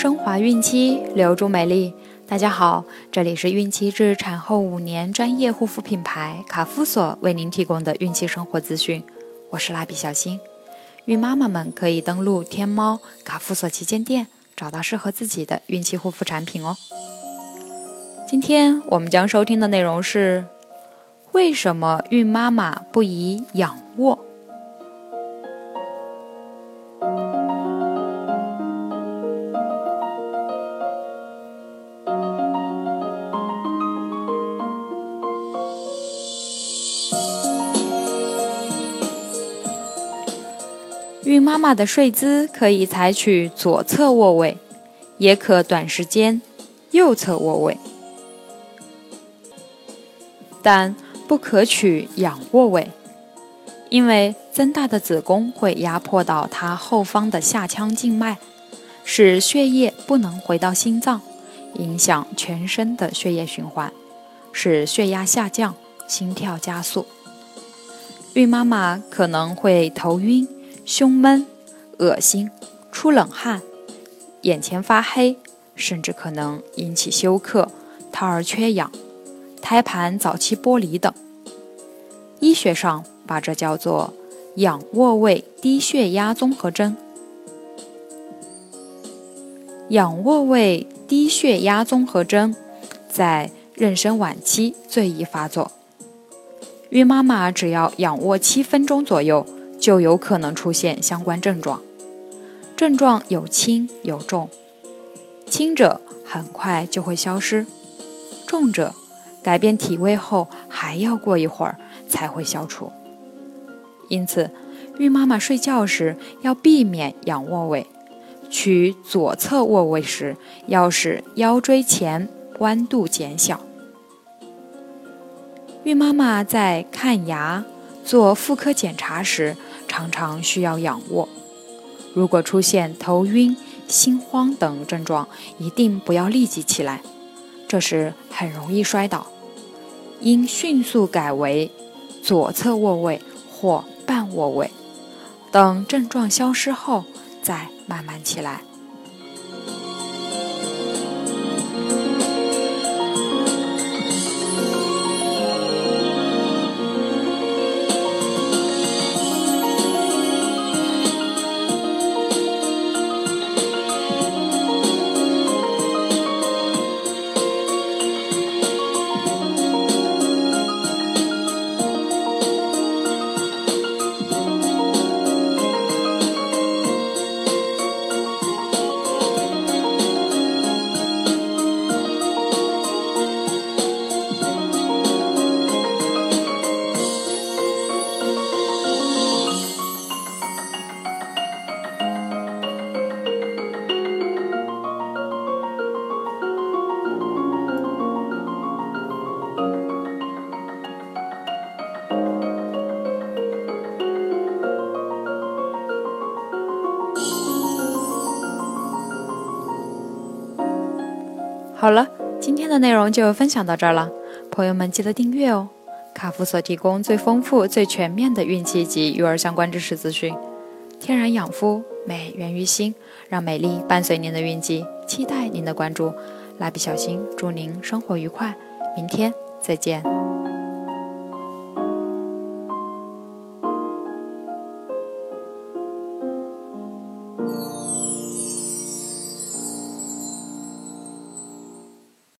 升华孕期留住美丽。大家好，这里是孕期至产后五年专业护肤品牌卡夫索为您提供的孕期生活资讯。我是蜡笔小新，孕妈妈们可以登录天猫卡夫索旗舰店，找到适合自己的孕期护肤产品哦。今天我们将收听的内容是：为什么孕妈妈不宜仰卧？孕妈妈的睡姿可以采取左侧卧位，也可短时间右侧卧位，但不可取仰卧位，因为增大的子宫会压迫到它后方的下腔静脉，使血液不能回到心脏，影响全身的血液循环，使血压下降、心跳加速。孕妈妈可能会头晕。胸闷、恶心、出冷汗、眼前发黑，甚至可能引起休克、胎儿缺氧、胎盘早期剥离等。医学上把这叫做仰卧位低血压综合征。仰卧位低血压综合征在妊娠晚期最易发作，孕妈妈只要仰卧七分钟左右。就有可能出现相关症状，症状有轻有重，轻者很快就会消失，重者改变体位后还要过一会儿才会消除。因此，孕妈妈睡觉时要避免仰卧位，取左侧卧位时要使腰椎前弯度减小。孕妈妈在看牙、做妇科检查时。常常需要仰卧。如果出现头晕、心慌等症状，一定不要立即起来，这时很容易摔倒。应迅速改为左侧卧位或半卧位，等症状消失后再慢慢起来。好了，今天的内容就分享到这儿了，朋友们记得订阅哦。卡夫所提供最丰富、最全面的孕期及育儿相关知识资讯，天然养肤，美源于心，让美丽伴随您的孕期，期待您的关注。蜡笔小新，祝您生活愉快，明天再见。